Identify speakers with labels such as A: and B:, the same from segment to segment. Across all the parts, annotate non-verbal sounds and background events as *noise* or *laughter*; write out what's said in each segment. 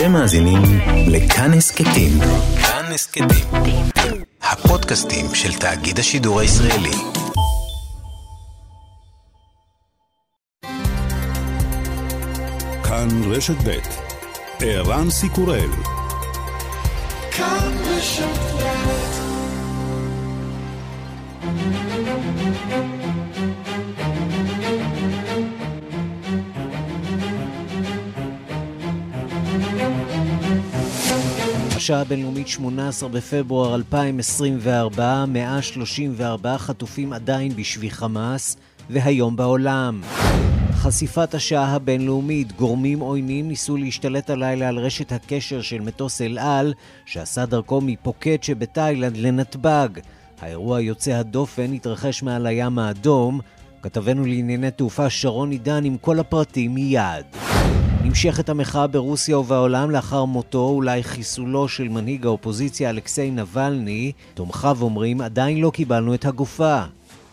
A: אתם מאזינים לכאן הסכתים. כאן הסכתים. הפודקאסטים של תאגיד השידור הישראלי.
B: כאן רשת ב' ערן סיקורל
C: כאן רשת ב'
D: השעה הבינלאומית 18 בפברואר 2024, 134 חטופים עדיין בשבי חמאס, והיום בעולם. חשיפת השעה הבינלאומית, גורמים עוינים ניסו להשתלט הלילה על רשת הקשר של מטוס אל על, שעשה דרכו מפוקט שבתאילנד לנתב"ג. האירוע יוצא הדופן התרחש מעל הים האדום. כתבנו לענייני תעופה שרון עידן עם כל הפרטים מיד. נמשכת המחאה ברוסיה ובעולם לאחר מותו, אולי חיסולו של מנהיג האופוזיציה אלכסיי נבלני. תומכיו אומרים, עדיין לא קיבלנו את הגופה.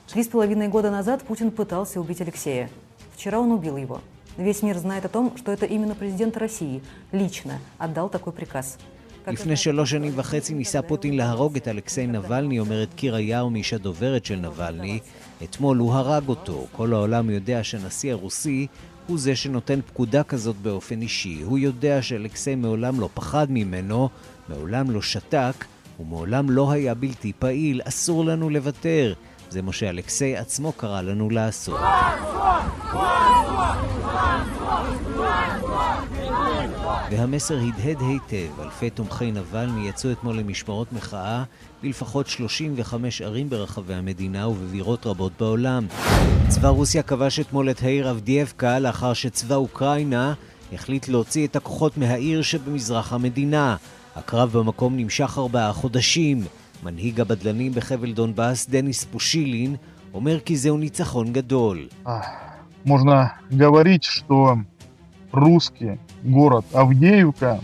E: Три с половиной года назад Путин пытался убить Алексея. Вчера он убил его. Весь мир знает о том, что это именно президент России лично отдал такой приказ.
D: לפני שלוש שנים וחצי ניסה פוטין להרוג את אלכסיי נבלני, אומרת קירה יאומיש, הדוברת של נבלני. אתמול הוא הרג אותו. כל העולם יודע שהנשיא הרוסי הוא זה שנותן פקודה כזאת באופן אישי. הוא יודע שאלכסיי מעולם לא פחד ממנו, מעולם לא שתק, ומעולם לא היה בלתי פעיל. אסור לנו לוותר. זה מה שאלכסיי עצמו קרא לנו לעשות. והמסר הדהד היטב, אלפי תומכי נבלני יצאו אתמול למשמרות מחאה בלפחות 35 ערים ברחבי המדינה ובבירות רבות בעולם. צבא רוסיה כבש אתמול את העיר אבדיאבקה לאחר שצבא אוקראינה החליט להוציא את הכוחות מהעיר שבמזרח המדינה. הקרב במקום נמשך ארבעה חודשים. מנהיג הבדלנים בחבל דונבאס, דניס פושילין, אומר כי זהו ניצחון גדול.
F: Можно говорить, что русский город Авдеевка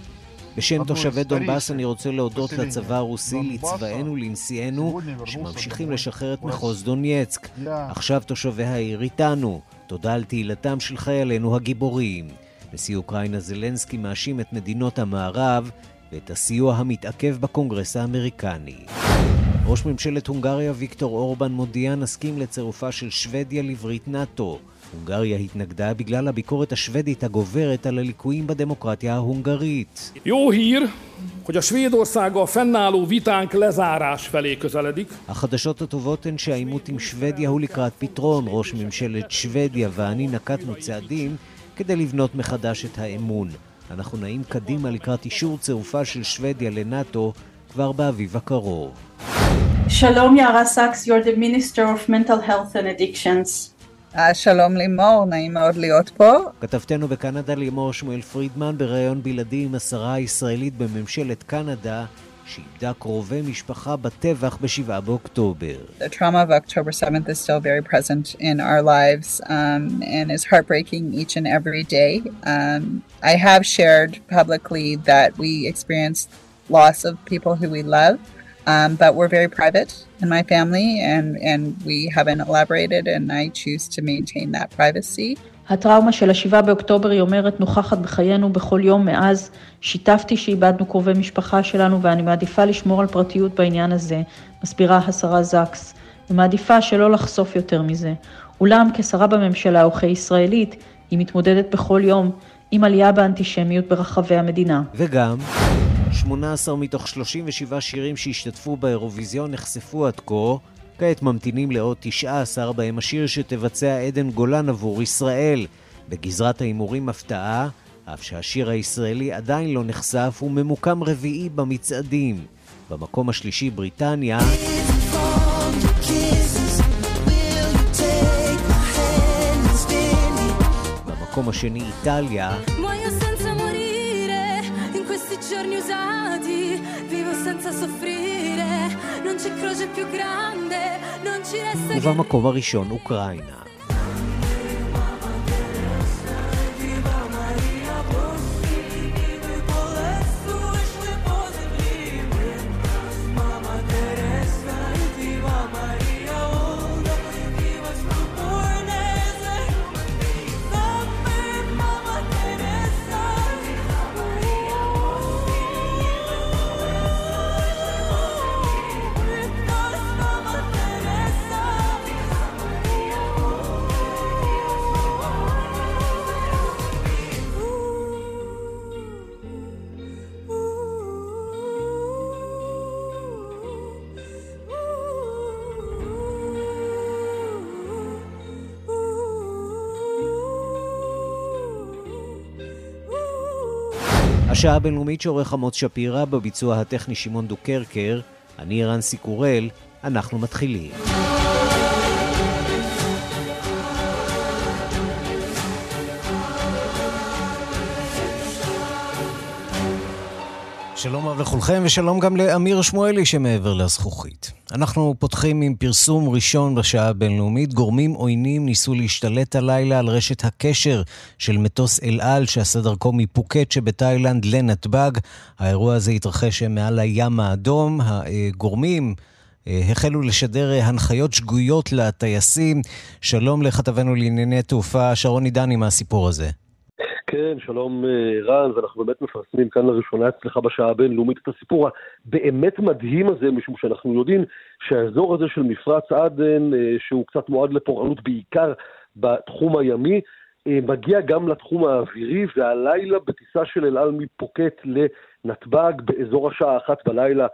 D: בשם תושבי דונבאס אני רוצה להודות לצבא הרוסי, לצבאנו, לנשיאנו, שממשיכים לשחרר את מחוז דונייצק. עכשיו תושבי העיר איתנו. תודה על תהילתם של חיילינו הגיבורים. נשיא אוקראינה זלנסקי מאשים את מדינות המערב ואת הסיוע המתעכב בקונגרס האמריקני. ראש ממשלת הונגריה ויקטור אורבן מודיע נסכים לצירופה של שוודיה לברית נאט"ו. הונגריה התנגדה בגלל הביקורת השוודית הגוברת על הליקויים בדמוקרטיה ההונגרית.
G: Jó hír, hogy a Svédországgal fennálló vitánk lezárás felé közeledik.
D: החדשות הטובות הן שהעימות עם שוודיה הוא לקראת פתרון. ראש ממשלת שוודיה ואני נקטנו צעדים כדי לבנות מחדש את האמון. אנחנו נעים קדימה לקראת אישור צירופה של שוודיה לנאט"ו כבר באביב הקרוב.
H: Shalom Yara Sachs, you're the Minister of Mental Health and Addictions.
I: אה, שלום לימור, נעים מאוד להיות פה.
D: כתבתנו בקנדה לימור שמואל פרידמן בריאיון בלעדי עם השרה הישראלית בממשלת קנדה שאיבדה קרובי משפחה בטבח ב-7 באוקטובר.
I: The trauma of October 7th is still very present in our lives um, and is heartbreaking each and every day. Um, I have shared publicly that we experienced loss of people who we love. Um, but we're very private in my family and, and we haven't elaborated and I choose to maintain that privacy.
H: הטראומה של השבעה באוקטובר, היא אומרת, נוכחת בחיינו בכל יום מאז. שיתפתי שאיבדנו קרובי משפחה שלנו ואני מעדיפה לשמור על פרטיות בעניין הזה, מסבירה השרה זקס, ומעדיפה שלא לחשוף יותר מזה. אולם כשרה בממשלה וכישראלית, היא מתמודדת בכל יום עם עלייה באנטישמיות ברחבי המדינה.
D: וגם... 18 מתוך 37 שירים שהשתתפו באירוויזיון נחשפו עד כה, כעת ממתינים לעוד 19 בהם השיר שתבצע עדן גולן עבור ישראל. בגזרת ההימורים הפתעה, אף שהשיר הישראלי עדיין לא נחשף, הוא ממוקם רביעי במצעדים. במקום השלישי בריטניה... במקום השני איטליה...
C: giorni usati, vivo senza soffrire, non c'è croce più grande, non ci resta
D: ובמקום הראשון אוקראינה. השעה הבינלאומית שעורך עמוס שפירא, בביצוע הטכני שמעון דוקרקר, אני רנסי קורל, אנחנו מתחילים. שלום רב לכולכם, ושלום גם לאמיר שמואלי שמעבר לזכוכית. אנחנו פותחים עם פרסום ראשון בשעה הבינלאומית. גורמים עוינים ניסו להשתלט הלילה על רשת הקשר של מטוס אל על שעשה דרכו מפוקט שבתאילנד לנתב"ג. האירוע הזה התרחש מעל הים האדום. הגורמים... אה, החלו לשדר הנחיות שגויות לטייסים. שלום לכתבנו לענייני תעופה, שרון עידני מהסיפור הזה.
J: כן, שלום אה, רן, ואנחנו באמת מפרסמים כאן לראשונה אצלך בשעה הבינלאומית את הסיפור הבאמת מדהים הזה, משום שאנחנו יודעים שהאזור הזה של מפרץ עדן, אה, שהוא קצת מועד לפורענות בעיקר בתחום הימי, אה, מגיע גם לתחום האווירי, והלילה בטיסה של אל על מפוקט לנתב"ג באזור השעה אחת בלילה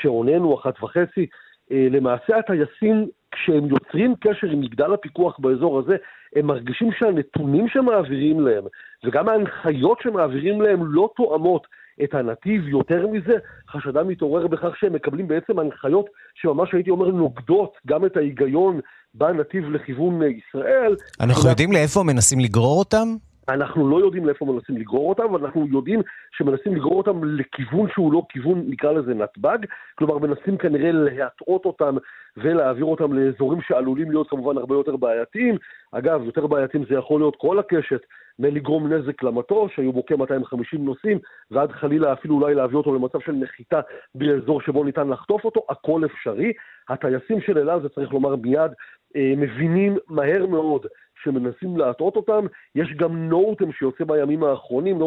J: שעוננו, אחת וחצי, למעשה הטייסים, כשהם יוצרים קשר עם מגדל הפיקוח באזור הזה, הם מרגישים שהנתונים שמעבירים להם, וגם ההנחיות שמעבירים להם לא תואמות את הנתיב. יותר מזה, חשדם מתעורר בכך שהם מקבלים בעצם הנחיות שממש הייתי אומר נוגדות גם את ההיגיון בנתיב לכיוון ישראל.
D: אנחנו יודעים לאיפה מנסים לגרור אותם?
J: אנחנו לא יודעים לאיפה מנסים לגרור אותם, אבל אנחנו יודעים שמנסים לגרור אותם לכיוון שהוא לא כיוון, נקרא לזה נתב"ג, כלומר מנסים כנראה להטעות אותם ולהעביר אותם לאזורים שעלולים להיות כמובן הרבה יותר בעייתיים. אגב, יותר בעייתיים זה יכול להיות כל הקשת, מלגרום נזק למטוס, שהיו בו כ-250 נוסעים, ועד חלילה אפילו אולי להביא אותו למצב של נחיתה באזור שבו ניתן לחטוף אותו, הכל אפשרי. הטייסים של אל זה צריך לומר מיד, אה, מבינים מהר מאוד שמנסים להטעות אותם. יש גם נוטם שיוצא בימים האחרונים,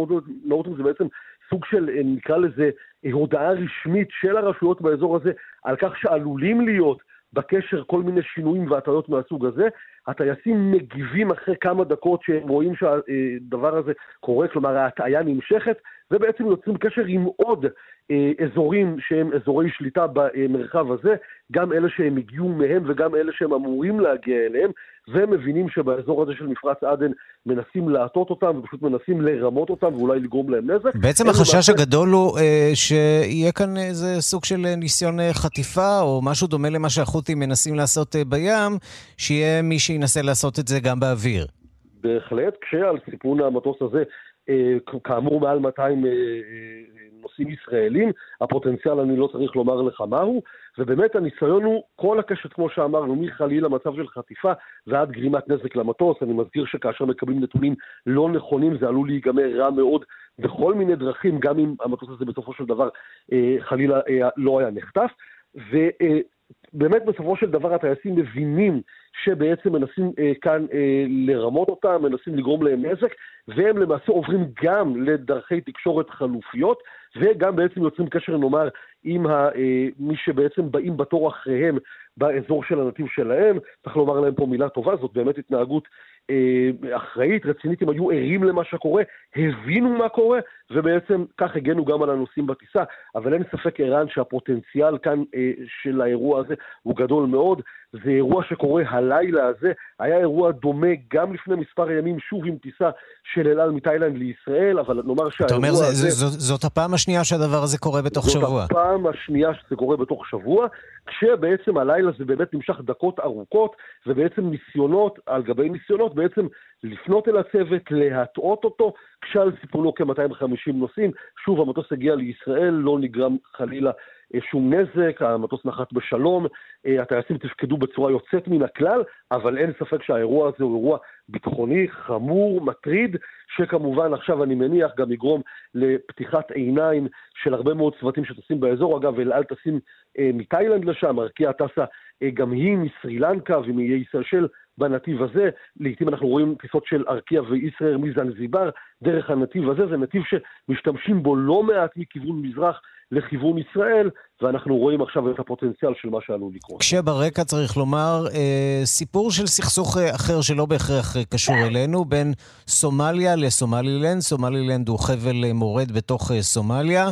J: נוטם זה בעצם סוג של, אה, נקרא לזה, אה, הודעה רשמית של הרשויות באזור הזה על כך שעלולים להיות בקשר כל מיני שינויים והטעיות מהסוג הזה. הטייסים מגיבים אחרי כמה דקות שהם רואים שהדבר הזה קורה, כלומר ההטעיה נמשכת, ובעצם יוצרים קשר עם עוד אה, אזורים שהם אזורי שליטה במרחב הזה, גם אלה שהם הגיעו מהם וגם אלה שהם אמורים להגיע אליהם, והם מבינים שבאזור הזה של מפרץ עדן מנסים להטות אותם ופשוט מנסים לרמות אותם ואולי לגרום להם נזק.
D: בעצם החשש למעשה... הגדול הוא אה, שיהיה כאן איזה סוג של ניסיון אה, חטיפה, או משהו דומה למה שהחות'ים מנסים לעשות אה, בים, שיהיה מי שינסה לעשות את זה גם באוויר.
J: בהחלט, כשעל סיפון המטוס הזה אה, כאמור מעל 200 אה, אה, נוסעים ישראלים, הפוטנציאל אני לא צריך לומר לך מהו, ובאמת הניסיון הוא כל הקשת, כמו שאמרנו, מחלילה מצב של חטיפה ועד גרימת נזק למטוס. אני מזכיר שכאשר מקבלים נתונים לא נכונים זה עלול להיגמר רע מאוד בכל מיני דרכים, גם אם המטוס הזה בסופו של דבר חלילה לא היה נחטף. ובאמת בסופו של דבר הטייסים מבינים שבעצם מנסים אה, כאן אה, לרמות אותם, מנסים לגרום להם נזק, והם למעשה עוברים גם לדרכי תקשורת חלופיות, וגם בעצם יוצרים קשר, נאמר, עם ה, אה, מי שבעצם באים בתור אחריהם באזור של הנתיב שלהם. צריך לומר להם פה מילה טובה, זאת באמת התנהגות אחראית, רצינית, הם היו ערים למה שקורה, הבינו מה קורה, ובעצם כך הגנו גם על הנוסעים בטיסה. אבל אין ספק, ערן, שהפוטנציאל כאן אה, של האירוע הזה הוא גדול מאוד. זה אירוע שקורה הלילה הזה, היה אירוע דומה גם לפני מספר ימים, שוב עם טיסה של אל על מתאילנד לישראל, אבל נאמר שהאירוע
D: אומר, הזה... אתה אומר, זאת הפעם השנייה שהדבר הזה קורה בתוך
J: זאת
D: שבוע.
J: זאת הפעם השנייה שזה קורה בתוך שבוע, כשבעצם הלילה זה באמת נמשך דקות ארוכות, ובעצם ניסיונות על גבי ניסיונות, בעצם לפנות אל הצוות, להטעות אותו, כשעל סיפונו כ-250 נוסעים. שוב, המטוס הגיע לישראל, לא נגרם חלילה שום נזק, המטוס נחת בשלום, אה, הטייסים תפקדו בצורה יוצאת מן הכלל, אבל אין ספק שהאירוע הזה הוא אירוע ביטחוני חמור, מטריד, שכמובן עכשיו אני מניח גם יגרום לפתיחת עיניים של הרבה מאוד צוותים שטסים באזור. אגב, אל על טסים אה, מתאילנד לשם, ארקיע טסה אה, גם היא מסרי לנקה ומאיי סלשל בנתיב הזה. לעיתים אנחנו רואים טיסות של ארקיע וישראל מזנזיבר דרך הנתיב הזה, זה נתיב שמשתמשים בו לא מעט מכיוון מזרח לכיוון ישראל, ואנחנו רואים עכשיו את הפוטנציאל של מה שעלול לקרות.
D: כשברקע צריך לומר, אה, סיפור של סכסוך אה, אחר שלא בהכרח אה, קשור אלינו, בין סומליה לסומלילנד. סומלילנד הוא חבל אה, מורד בתוך סומליה.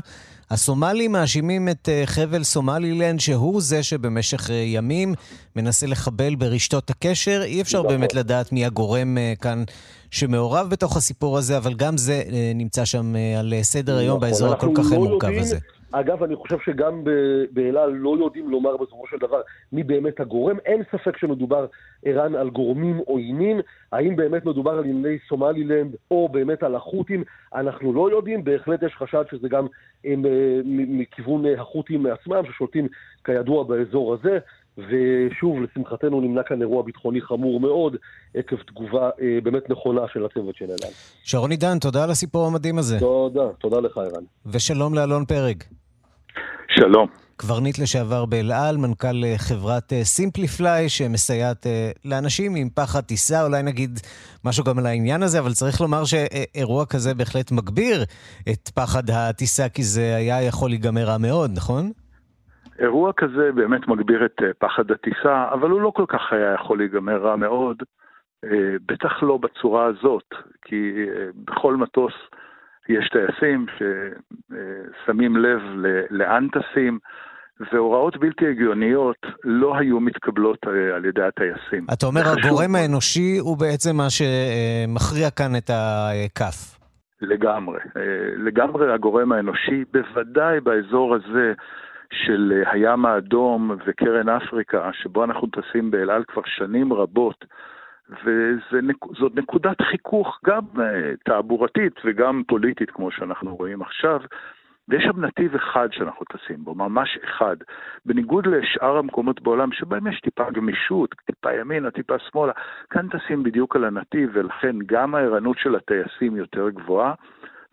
D: הסומלים מאשימים את אה, חבל סומלילנד שהוא זה שבמשך ימים מנסה לחבל ברשתות הקשר. אי אפשר. באמת לדעת מי הגורם כאן שמעורב בתוך הסיפור הזה, אבל גם זה נמצא שם על סדר היום נכון, באזור הכל כך לא מורכב יודעים, הזה.
J: אגב, אני חושב שגם באלעל לא יודעים לומר בסופו של דבר מי באמת הגורם. אין ספק שמדובר, ערן, על גורמים עוינים. האם באמת מדובר על ענייני סומלילנד או באמת על החות'ים, אנחנו לא יודעים. בהחלט יש חשד שזה גם הם, אה, מכיוון החות'ים עצמם, ששולטים כידוע באזור הזה. ושוב, לשמחתנו נמנע כאן אירוע ביטחוני חמור מאוד עקב תגובה אה, באמת נכונה של הצוות של אלעל.
D: שרון עידן, תודה על הסיפור המדהים הזה.
J: תודה, תודה לך ערן.
D: ושלום לאלון פרג.
K: שלום.
D: קברניט לשעבר באל על, מנכ"ל אה, חברת SimpliFly, אה, שמסייעת אה, לאנשים עם פחד טיסה, אולי נגיד משהו גם על העניין הזה, אבל צריך לומר שאירוע כזה בהחלט מגביר את פחד הטיסה, כי זה היה יכול להיגמר רע מאוד, נכון?
K: אירוע כזה באמת מגביר את פחד הטיסה, אבל הוא לא כל כך היה יכול להיגמר רע מאוד, בטח לא בצורה הזאת, כי בכל מטוס יש טייסים ששמים לב לאן טסים, והוראות בלתי הגיוניות לא היו מתקבלות אה, על ידי הטייסים.
D: אתה אומר, הגורם האנושי הוא בעצם מה שמכריע כאן את הכף.
K: לגמרי. אה, לגמרי הגורם האנושי, בוודאי באזור הזה של הים האדום וקרן אפריקה, שבו אנחנו טסים באל על כבר שנים רבות, וזאת נקודת חיכוך גם אה, תעבורתית וגם פוליטית, כמו שאנחנו רואים עכשיו. ויש שם נתיב אחד שאנחנו טסים בו, ממש אחד. בניגוד לשאר המקומות בעולם שבהם יש טיפה גמישות, טיפה ימינה, טיפה שמאלה, כאן טסים בדיוק על הנתיב, ולכן גם הערנות של הטייסים יותר גבוהה,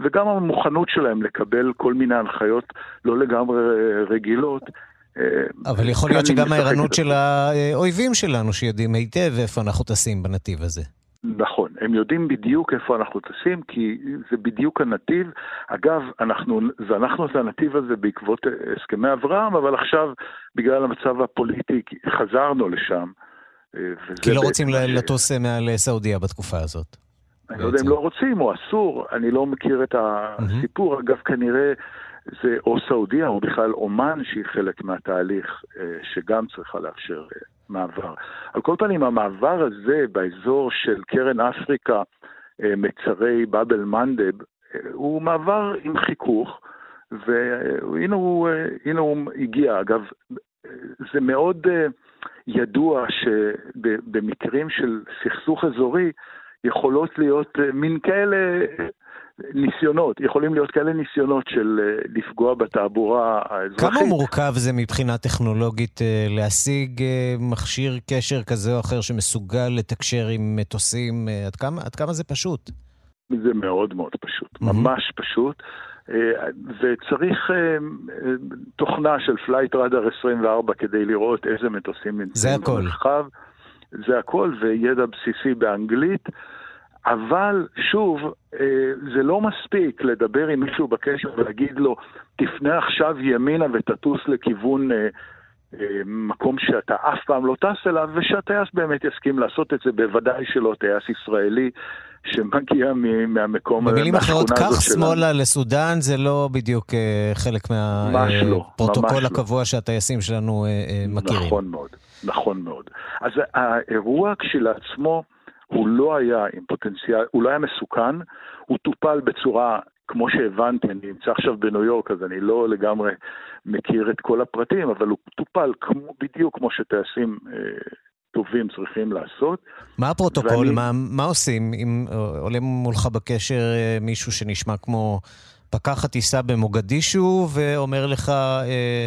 K: וגם המוכנות שלהם לקבל כל מיני הנחיות לא לגמרי רגילות,
D: אבל יכול להיות שגם הערנות של האויבים שלנו, שיודעים היטב איפה אנחנו טסים בנתיב הזה.
K: נכון, הם יודעים בדיוק איפה אנחנו טסים, כי זה בדיוק הנתיב. אגב, אנחנו זנחנו את הנתיב הזה בעקבות הסכמי אברהם, אבל עכשיו, בגלל המצב הפוליטי, חזרנו לשם.
D: כי לא רוצים לטוס מעל סעודיה בתקופה הזאת.
K: אני לא יודע אם לא רוצים או אסור, אני לא מכיר את הסיפור. אגב, כנראה זה או סעודיה או בכלל אומן שהיא חלק מהתהליך אה, שגם צריכה לאפשר אה, מעבר. על כל פנים, המעבר הזה באזור של קרן אפריקה, אה, מצרי באבל מנדב, הוא מעבר עם חיכוך, והנה הוא, הוא הגיע. אגב, זה מאוד ידוע שבמקרים של סכסוך אזורי, יכולות להיות מין כאלה ניסיונות, יכולים להיות כאלה ניסיונות של אה, לפגוע בתעבורה האזרחית.
D: כמה מורכב זה מבחינה טכנולוגית אה, להשיג אה, מכשיר קשר כזה או אחר שמסוגל לתקשר עם מטוסים? עד כמה, עד כמה זה פשוט?
K: זה מאוד מאוד פשוט, mm-hmm. ממש פשוט. וצריך תוכנה של Flightradar24 כדי לראות איזה מטוסים נמצאים במרחב. זה הכל, וידע בסיסי באנגלית. אבל שוב, אה, זה לא מספיק לדבר עם מישהו בקשר ולהגיד לו, תפנה עכשיו ימינה ותטוס לכיוון אה, אה, מקום שאתה אף פעם לא טס אליו, ושהטייס באמת יסכים לעשות את זה, בוודאי שלא טייס ישראלי. שמגיע מהמקום,
D: במילים אחרות, קח שמאלה לסודאן, זה לא בדיוק חלק מהפרוטוקול לא, הקבוע לא. שהטייסים שלנו מכירים.
K: נכון מאוד, נכון מאוד. אז האירוע כשלעצמו, הוא לא היה עם פוטנציאל, הוא לא היה מסוכן, הוא טופל בצורה, כמו שהבנתי, אני נמצא עכשיו בניו יורק, אז אני לא לגמרי מכיר את כל הפרטים, אבל הוא טופל כמו, בדיוק כמו שטייסים אה, טובים צריכים לעשות.
D: מה הפרוטוקול? ואני... מה, מה עושים אם עולה מולך בקשר אה, מישהו שנשמע כמו פקח הטיסה במוגדישו ואומר לך... אה,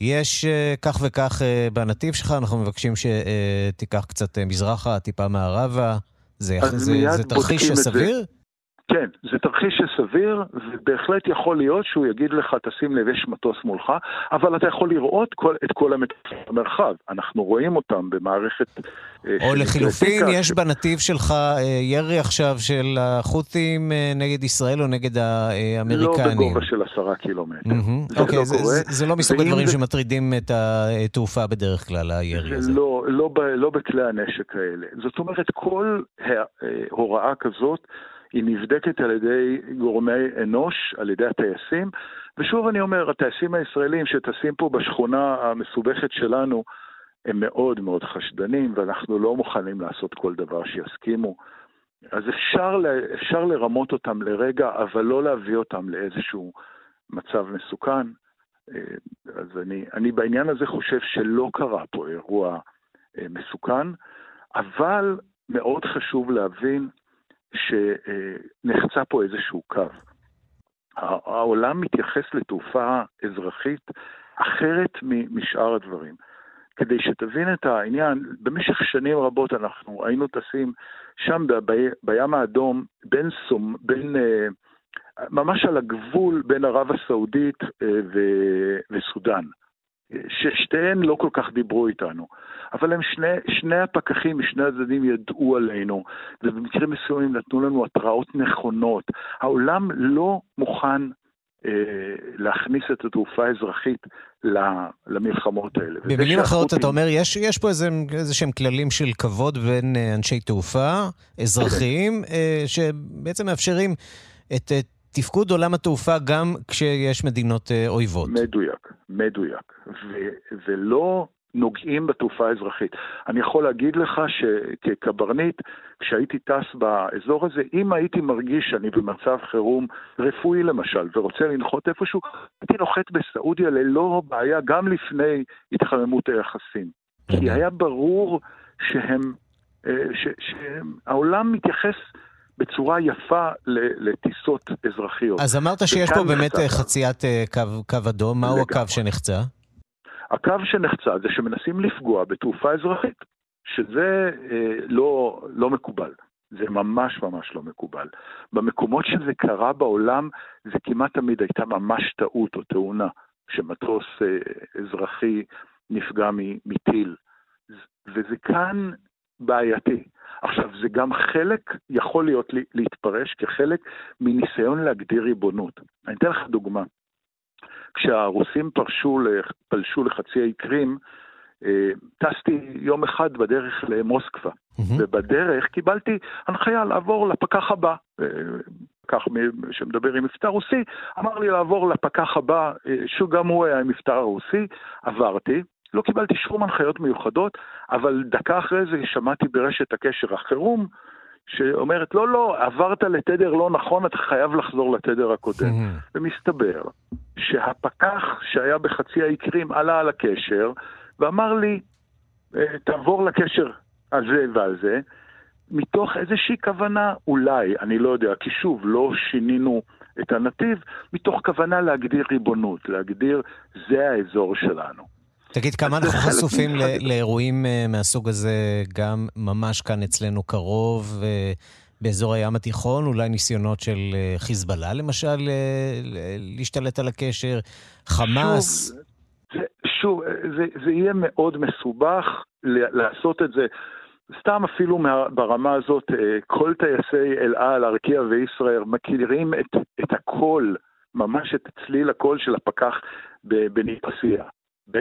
D: יש uh, כך וכך uh, בנתיב שלך, אנחנו מבקשים שתיקח קצת uh, מזרחה, טיפה מערבה. זה, זה, זה תרחיש סביר?
K: כן, זה תרחיש שסביר, ובהחלט יכול להיות שהוא יגיד לך, תשים לב, יש מטוס מולך, אבל אתה יכול לראות כל, את כל המטוסים במרחב. אנחנו רואים אותם במערכת...
D: אה, או לחילופין, יש. בנתיב שלך אה, ירי עכשיו של החות'ים אה, נגד ישראל או נגד האמריקנים?
K: לא בגובה של עשרה קילומטר.
D: Mm-hmm. זה, okay, לא זה, זה, זה לא מסוג הדברים זה... שמטרידים את התעופה בדרך כלל, הירי הזה.
K: לא, לא, לא בכלי הנשק האלה. זאת אומרת, כל הוראה כזאת... היא נבדקת על ידי גורמי אנוש, על ידי הטייסים, ושוב אני אומר, הטייסים הישראלים שטסים פה בשכונה המסובכת שלנו, הם מאוד מאוד חשדנים, ואנחנו לא מוכנים לעשות כל דבר שיסכימו. אז אפשר, אפשר לרמות אותם לרגע, אבל לא להביא אותם לאיזשהו מצב מסוכן. אה, אז אני, אני בעניין הזה חושב שלא קרה פה אירוע אה, מסוכן, אבל מאוד חשוב להבין שנחצה פה איזשהו קו. העולם מתייחס לתעופה אזרחית אחרת משאר הדברים. כדי שתבין את העניין, במשך שנים רבות אנחנו היינו טסים שם ב, בים האדום בין, סום, בין אה, ממש על הגבול בין ערב הסעודית אה, ו, וסודאן, ששתיהן לא כל כך דיברו איתנו. אבל הם שני, שני הפקחים משני הצדדים ידעו עלינו, ובמקרים מסוימים נתנו לנו התראות נכונות. העולם לא מוכן אה, להכניס את התעופה האזרחית למלחמות האלה.
D: במילים אחרות, אתה אומר, יש, יש פה איזה, איזה שהם כללים של כבוד בין אה, אנשי תעופה, אזרחיים, אה, שבעצם מאפשרים את, את תפקוד עולם התעופה גם כשיש מדינות אויבות.
K: מדויק, מדויק. ו- ולא נוגעים בתעופה האזרחית. אני יכול להגיד לך שכקברניט, כשהייתי טס באזור הזה, אם הייתי מרגיש שאני במצב חירום רפואי למשל, ורוצה לנחות איפשהו, הייתי נוחת בסעודיה ללא בעיה, גם לפני התחממות היחסים. כי היה ברור שהם, אה, ש, שהעולם מתייחס בצורה יפה לטיסות אזרחיות.
D: אז אמרת שיש פה באמת חציית אה, קו, קו אדום, מהו הקו שנחצה?
K: הקו שנחצה זה שמנסים לפגוע בתעופה אזרחית, שזה אה, לא, לא מקובל. זה ממש ממש לא מקובל. במקומות שזה קרה בעולם, זה כמעט תמיד הייתה ממש טעות או תאונה, שמטוס אה, אזרחי נפגע מטיל. וזה כאן בעייתי. עכשיו, זה גם חלק, יכול להיות להתפרש כחלק מניסיון להגדיר ריבונות. אני אתן לך דוגמה. כשהרוסים פרשו, פלשו לחצי האי קרים, אה, טסתי יום אחד בדרך למוסקבה, mm-hmm. ובדרך קיבלתי הנחיה לעבור לפקח הבא. אה, פקח שמדבר עם מבטא רוסי, אמר לי לעבור לפקח הבא, אה, שגם הוא היה עם מבטא רוסי, עברתי, לא קיבלתי שום הנחיות מיוחדות, אבל דקה אחרי זה שמעתי ברשת הקשר החירום, שאומרת, לא, לא, עברת לתדר לא נכון, אתה חייב לחזור לתדר הקודם. ומסתבר שהפקח שהיה בחצי האי קרים עלה על הקשר ואמר לי, אה, תעבור לקשר הזה ועל זה, מתוך איזושהי כוונה, אולי, אני לא יודע, כי שוב, לא שינינו את הנתיב, מתוך כוונה להגדיר ריבונות, להגדיר, זה האזור שלנו.
D: תגיד, כמה אנחנו *laughs* חשופים לאירועים אה, מהסוג הזה, גם ממש כאן אצלנו קרוב, אה, באזור הים התיכון, אולי ניסיונות של אה, חיזבאללה למשל להשתלט על הקשר, חמאס?
K: שוב, זה, שוב זה, זה יהיה מאוד מסובך לעשות את זה. סתם אפילו מה, ברמה הזאת, כל טייסי אל על, ארקיע וישראל מכירים את, את הקול, ממש את צליל הקול של הפקח בניפסיה.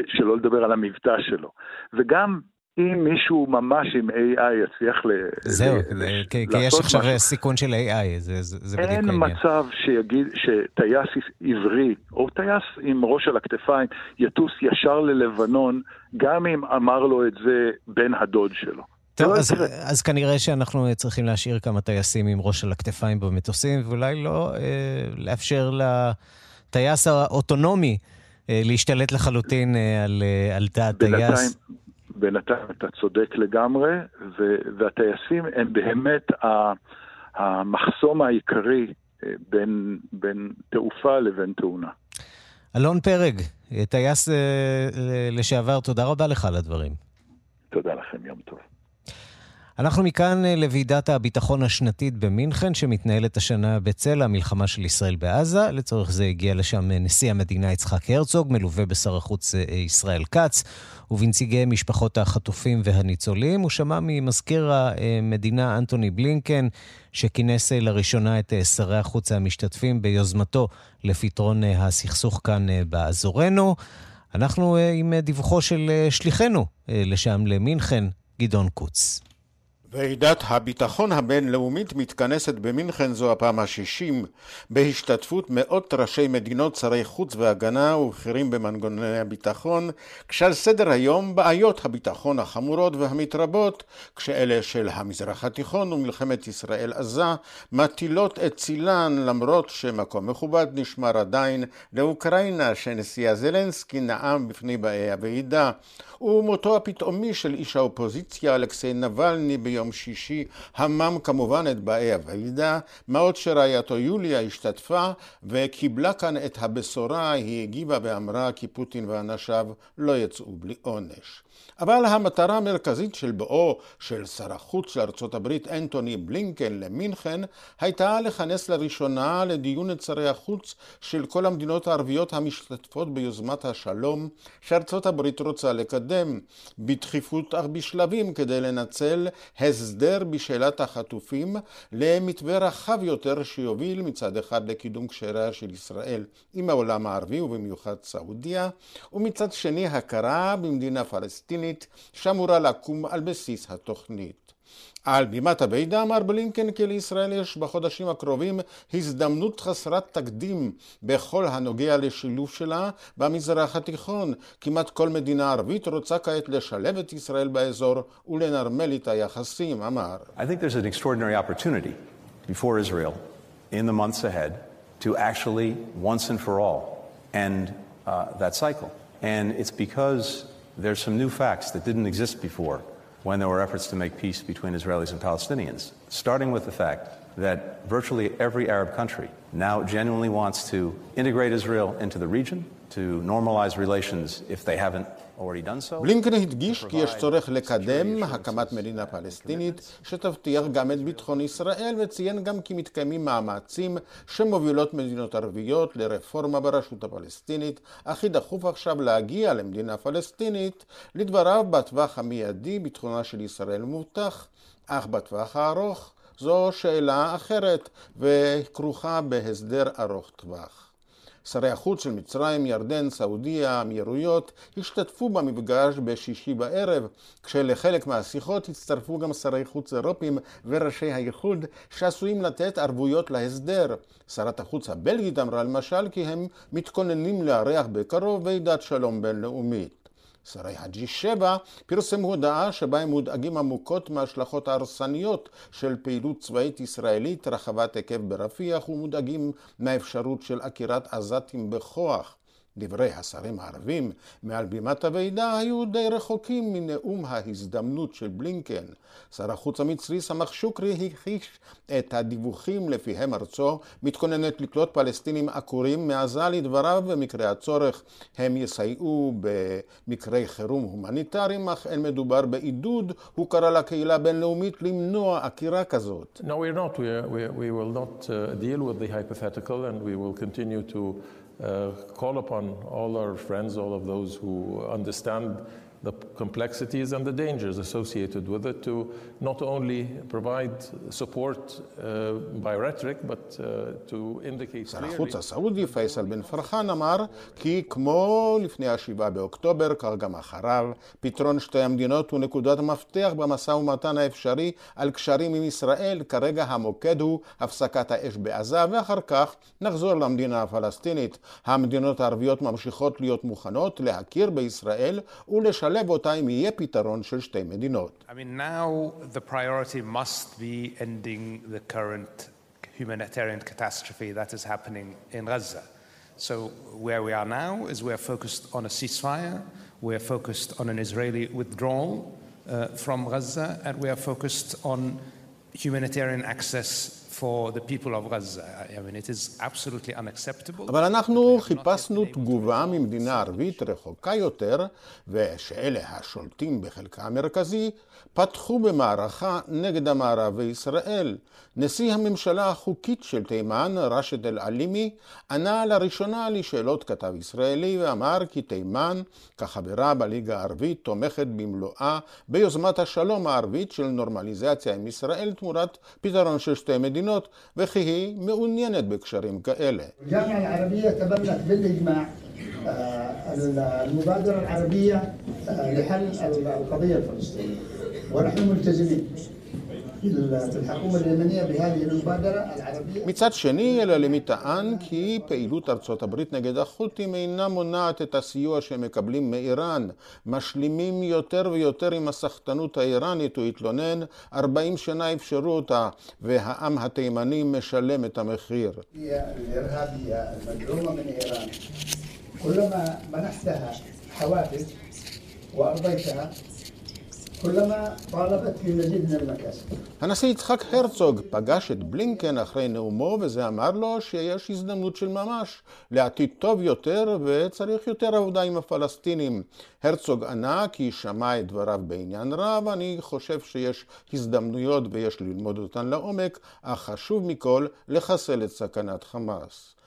K: שלא לדבר על המבטא שלו. וגם אם מישהו ממש עם AI יצליח ל...
D: זהו, ל- כי, כי יש עכשיו משהו, סיכון של AI, זה, זה, זה בדיוק
K: העניין. אין מצב שיגיד, שטייס עברי, או טייס עם ראש על הכתפיים, יטוס ישר ללבנון, גם אם אמר לו את זה בן הדוד שלו.
D: טוב, לא אז, אז כנראה שאנחנו צריכים להשאיר כמה טייסים עם ראש על הכתפיים במטוסים, ואולי לא אה, לאפשר לטייס האוטונומי אה, להשתלט לחלוטין אה, על, אה, על תא הטייס.
K: בינתיים אתה צודק לגמרי, והטייסים הם באמת המחסום העיקרי בין, בין תעופה לבין תאונה.
D: אלון פרג, טייס לשעבר, תודה רבה לך על הדברים.
K: תודה לכם, יום טוב.
D: אנחנו מכאן אה, לוועידת הביטחון השנתית במינכן, שמתנהלת השנה בצל המלחמה של ישראל בעזה. לצורך זה הגיע לשם אה, נשיא המדינה יצחק הרצוג, מלווה בשר החוץ אה, ישראל כץ, ובנציגי משפחות החטופים והניצולים. הוא שמע ממזכיר המדינה אנטוני בלינקן, שכינס לראשונה את שרי החוץ המשתתפים ביוזמתו לפתרון הסכסוך כאן באזורנו. אנחנו עם דיווחו של שליחנו לשם, למינכן, גדעון קוץ.
L: ועידת הביטחון הבינלאומית מתכנסת במינכן זו הפעם השישים בהשתתפות מאות ראשי מדינות, שרי חוץ והגנה ובכירים במנגנוני הביטחון, כשעל סדר היום בעיות הביטחון החמורות והמתרבות, כשאלה של המזרח התיכון ומלחמת ישראל עזה מטילות את צילן למרות שמקום מכובד נשמר עדיין לאוקראינה שנשיאה זלנסקי נאם בפני באי הוועידה ומותו הפתאומי של איש האופוזיציה אלכסיי נבלני ביום שישי המם כמובן את באי הוועידה, מה עוד שרעייתו יוליה השתתפה וקיבלה כאן את הבשורה, היא הגיבה ואמרה כי פוטין ואנשיו לא יצאו בלי עונש. אבל המטרה המרכזית של בואו של שר החוץ של ארצות הברית אנטוני בלינקן למינכן הייתה לכנס לראשונה לדיון את שרי החוץ של כל המדינות הערביות המשתתפות ביוזמת השלום שארצות הברית רוצה לקדם בדחיפות אך בשלבים כדי לנצל הסדר בשאלת החטופים למתווה רחב יותר שיוביל מצד אחד לקידום קשריה של ישראל עם העולם הערבי ובמיוחד סעודיה ומצד שני הכרה במדינה פלסטינית שאמורה לקום על בסיס התוכנית. על בימת הוועידה אמר בלינקן כי לישראל יש בחודשים הקרובים הזדמנות חסרת תקדים בכל הנוגע לשילוב שלה במזרח התיכון. כמעט כל מדינה ערבית רוצה כעת לשלב את ישראל באזור ולנרמל את היחסים, אמר.
M: I think there's an extraordinary opportunity before Israel in the months ahead to actually once and for all end uh, that cycle. And it's because there's some new facts that didn't exist before when there were efforts to make peace between Israelis and Palestinians, starting with the fact that virtually every Arab country now genuinely wants to integrate Israel into the region, to normalize relations if they haven't
L: בלינקן הדגיש כי יש צורך לקדם הקמת מדינה פלסטינית שתבטיח גם את ביטחון ישראל וציין גם כי מתקיימים מאמצים שמובילות מדינות ערביות לרפורמה ברשות הפלסטינית, הכי דחוף עכשיו להגיע למדינה פלסטינית. לדבריו בטווח המיידי ביטחונה של ישראל מובטח, אך בטווח הארוך זו שאלה אחרת וכרוכה בהסדר ארוך טווח. שרי החוץ של מצרים, ירדן, סעודיה, האמירויות, השתתפו במפגש בשישי בערב, כשלחלק מהשיחות הצטרפו גם שרי חוץ אירופים וראשי האיחוד שעשויים לתת ערבויות להסדר. שרת החוץ הבלגית אמרה למשל כי הם מתכוננים לארח בקרוב ועידת שלום בינלאומית. שרי ה-G7 פרסמו הודעה שבה הם מודאגים עמוקות מההשלכות ההרסניות של פעילות צבאית ישראלית רחבת היקף ברפיח ומודאגים מהאפשרות של עקירת עזתים בכוח. דברי השרים הערבים מעל בימת הוועידה היו די רחוקים מנאום ההזדמנות של בלינקן. שר החוץ המצרי סמך שוקרי הכחיש את הדיווחים לפיהם ארצו מתכוננת לקלוט פלסטינים עקורים מעזה לדבריו במקרה הצורך הם יסייעו במקרי חירום הומניטריים אך אין מדובר בעידוד הוא קרא לקהילה הבינלאומית למנוע עקירה כזאת.
N: No, we're not. We, we, we will not uh, deal with the hypothetical and we will continue to Uh, call upon all our friends, all of those who understand the complexities and the dangers associated with it to not only provide support uh, by rhetoric, but uh, to indicate
L: שר החוץ הסעודי פייסל בן פרחן אמר כי כמו לפני השבעה באוקטובר, כך גם אחריו, פתרון שתי המדינות הוא נקודת המפתח במשא ומתן האפשרי על קשרים עם ישראל. כרגע המוקד הוא הפסקת האש בעזה, ואחר כך נחזור למדינה הפלסטינית. המדינות הערביות ממשיכות להיות מוכנות להכיר בישראל ולשלם לשלב אותה אם יהיה פתרון של שתי מדינות.
O: I mean, now the priority must be ending the current humanitarian catastrophe that is happening in Gaza. So where we are now is we're focused on a ceasefire, we're focused on an Israeli withdrawal uh, from Gaza, and we are focused on humanitarian access for the people of Gaza. I mean, it is absolutely unacceptable.
L: אבל אנחנו חיפשנו תגובה ממדינה ערבית רחוקה יותר, ושאלה השולטים בחלקה המרכזי, פתחו במערכה נגד המערב וישראל. נשיא הממשלה החוקית של תימן, רשד אל-עלימי, ענה לראשונה לשאלות כתב ישראלי ואמר כי תימן, כחברה בליגה הערבית, תומכת במלואה ביוזמת השלום הערבית של נורמליזציה עם ישראל תמורת פתרון של שתי מדינות, المكونات هي مؤنينت بكشريم كأله الجامعة العربية تبنت بالإجماع
P: المبادرة العربية لحل القضية الفلسطينية ونحن ملتزمين
L: מצד שני, אל-עלמי טען כי פעילות ארצות הברית נגד החות'ים אינה מונעת את הסיוע שהם מקבלים מאיראן. משלימים יותר ויותר עם הסחטנות האיראנית, הוא התלונן, 40 שנה אפשרו אותה, והעם התימני משלם את המחיר. كلما منحت لها حوافز وأرضيتها הנשיא יצחק הרצוג פגש את בלינקן אחרי נאומו וזה אמר לו שיש הזדמנות של ממש לעתיד טוב יותר וצריך יותר עבודה עם הפלסטינים. הרצוג ענה כי שמע את דבריו בעניין רב, אני חושב שיש הזדמנויות ויש ללמוד אותן לעומק, אך חשוב מכל לחסל את סכנת חמאס.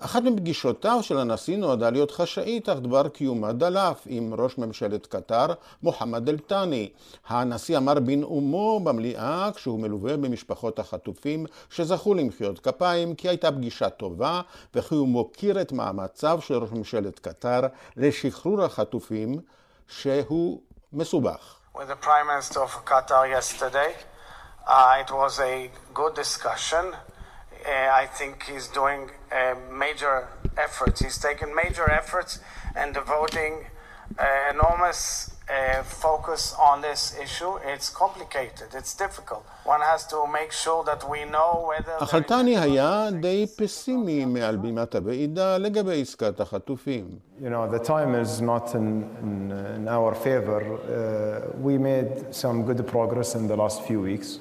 L: אחת מפגישותיו של הנשיא נועדה להיות חשאית, אך דבר קיומה דלף עם ראש ממשלת קטר, מוחמד אל-תאני. הנשיא אמר בנאומו במליאה, כשהוא מלווה במשפחות החטופים שזכו למחיאות כפיים, כי הייתה פגישה טובה, וכי הוא מוקיר את מאמציו של ראש ממשלת קטר לשחרור החטופים, שהוא מסובך. With the Prime Minister of Qatar yesterday, uh, it was a good discussion. Uh, I think he's doing uh, major efforts. He's taken major efforts and devoting uh, enormous uh, focus on this issue. It's complicated, it's difficult. One has to make sure that we know whether... החלטני היה די פסימי מעל בימת הוועידה לגבי עסקת החטופים.
P: You know, the time is not in, in, in our favor. Uh, we made some good progress in the last few weeks.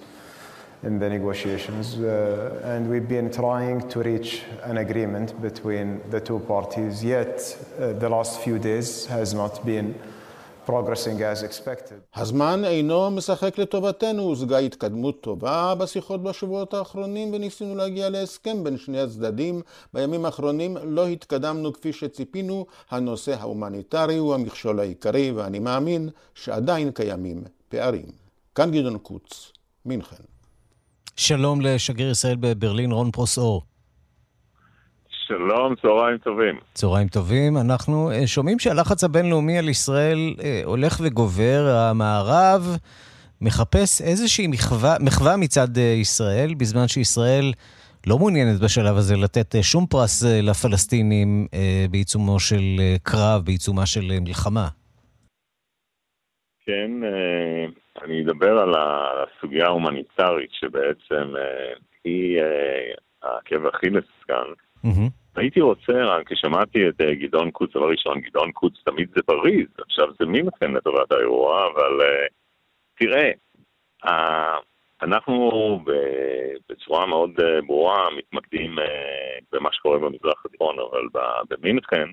P: In the negotiations. Uh, and we've been trying to reach an agreement between the two parties, yet uh, the last few days has not been progressing as expected.
L: הזמן אינו משחק לטובתנו, הושגה התקדמות טובה בשיחות בשבועות האחרונים וניסינו להגיע להסכם בין שני הצדדים. בימים האחרונים לא התקדמנו כפי שציפינו, הנושא ההומניטרי הוא המכשול העיקרי ואני מאמין שעדיין קיימים פערים. כאן גדעון קוץ, מינכן.
D: שלום לשגריר ישראל בברלין, רון פרושאור.
Q: שלום, צהריים טובים.
D: צהריים טובים. אנחנו אה, שומעים שהלחץ הבינלאומי על ישראל אה, הולך וגובר. המערב מחפש איזושהי מחווה, מחווה מצד אה, ישראל, בזמן שישראל לא מעוניינת בשלב הזה לתת שום פרס לפלסטינים בעיצומו של קרב, בעיצומה של מלחמה.
Q: כן, אני אדבר על הסוגיה ההומניטרית שבעצם אה, היא אה, העקב אכילס כאן. Mm-hmm. הייתי רוצה, רק כששמעתי את אה, גדעון קוץ, דבר ראשון, גדעון קוץ תמיד זה פריז, עכשיו זה מי מכן לטובת האירוע, אבל תראה, אנחנו בצורה מאוד ברורה מתמקדים במה שקורה במזרח התיכון, אבל במינכן,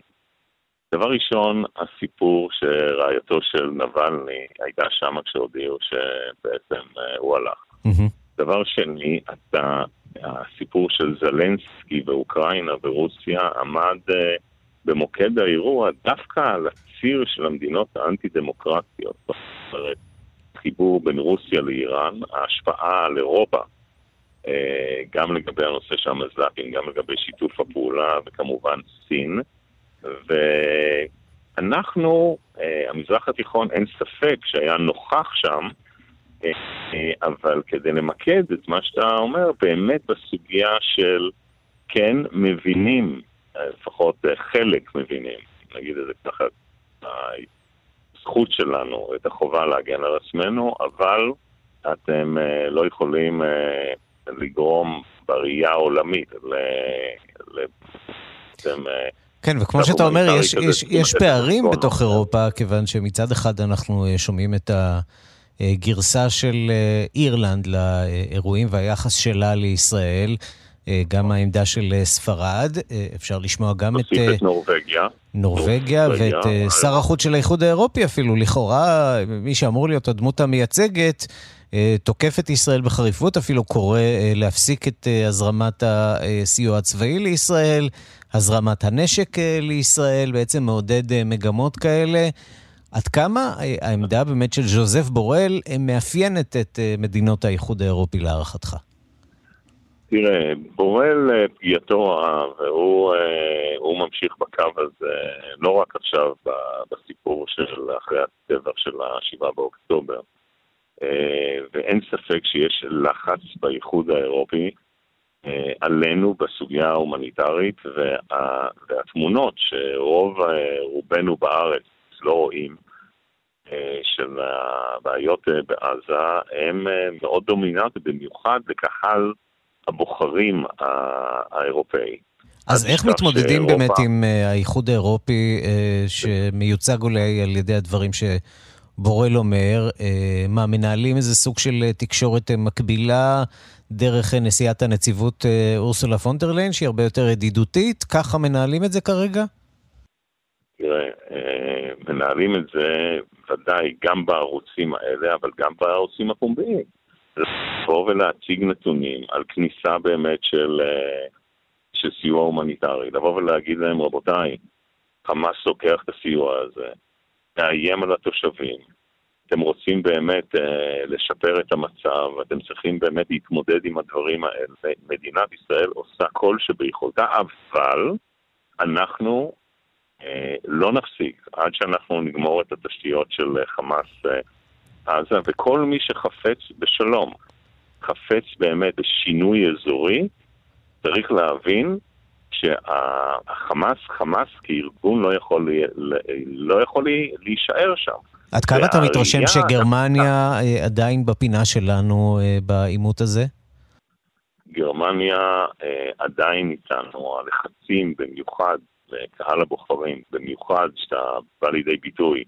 Q: דבר ראשון, הסיפור שרעייתו של נבלני הייתה שם כשהודיעו שבעצם אה, הוא הלך. Mm-hmm. דבר שני, אתה, הסיפור של זלנסקי באוקראינה ורוסיה עמד uh, במוקד האירוע דווקא על הציר של המדינות האנטי-דמוקרטיות. זאת אומרת, חיבור בין רוסיה לאיראן, ההשפעה על אירופה, uh, גם לגבי הנושא של המזל"טים, גם לגבי שיתוף הפעולה, וכמובן סין. ואנחנו, אה, המזרח התיכון, אין ספק שהיה נוכח שם, אה, אה, אבל כדי למקד את מה שאתה אומר, באמת בסוגיה של כן מבינים, לפחות חלק מבינים, נגיד את זה ככה, הזכות שלנו, את החובה להגן על עצמנו, אבל אתם לא יכולים לגרום בראייה העולמית בעצם
D: כן, וכמו שאתה אומר, יש, יש, יש פערים בתוך אירופה, כיוון שמצד אחד אנחנו אה, שומעים את הגרסה של אה, אירלנד לאירועים והיחס שלה לישראל. אה, גם העמדה של ספרד, אפשר לשמוע גם את...
Q: את נורבגיה.
D: נורבגיה ואת שר החוץ של האיחוד האירופי אפילו. לכאורה, מי שאמור להיות הדמות המייצגת, תוקף את ישראל בחריפות, אפילו קורא להפסיק את הזרמת הסיוע הצבאי לישראל. הזרמת הנשק אה, לישראל, בעצם מעודד אה, מגמות כאלה. עד כמה אה, העמדה באמת של ז'וזף בורל מאפיינת את מדינות האיחוד האירופי להערכתך?
Q: תראה, בורל פגיעתו והוא ממשיך בקו הזה לא רק עכשיו בסיפור של אחרי הטבח של ה-7 באוקטובר, ואין ספק שיש לחץ באיחוד האירופי עלינו בסוגיה ההומניטרית, וה, והתמונות שרוב רובנו בארץ לא רואים, של הבעיות בעזה, הן מאוד דומיננטיות, במיוחד לקהל הבוחרים האירופאי.
D: אז איך מתמודדים שאירופה... באמת עם האיחוד האירופי שמיוצג אולי על ידי הדברים שבורל אומר? מה, מנהלים איזה סוג של תקשורת מקבילה דרך נשיאת הנציבות אורסולה פון דר ליין, שהיא הרבה יותר ידידותית? ככה מנהלים את זה כרגע?
Q: תראה, מנהלים את זה ודאי גם בערוצים האלה, אבל גם בערוצים הפומביים. לבוא ולהציג נתונים על כניסה באמת של, של סיוע הומניטרי, לבוא ולהגיד להם, רבותיי, חמאס לוקח את הסיוע הזה, מאיים על התושבים, אתם רוצים באמת אה, לשפר את המצב, אתם צריכים באמת להתמודד עם הדברים האלה. מדינת ישראל עושה כל שביכולתה, אבל אנחנו אה, לא נפסיק עד שאנחנו נגמור את התשתיות של אה, חמאס אה, עזה, וכל מי שחפץ בשלום, חפץ באמת בשינוי אזורי, צריך להבין שהחמאס, חמאס כארגון לא יכול, לא יכול להישאר שם.
D: עד כמה אתה מתרשם שגרמניה עדיין בפינה שלנו בעימות הזה?
Q: גרמניה עדיין איתנו, הלחצים במיוחד לקהל הבוחרים, במיוחד שאתה בא לידי ביטוי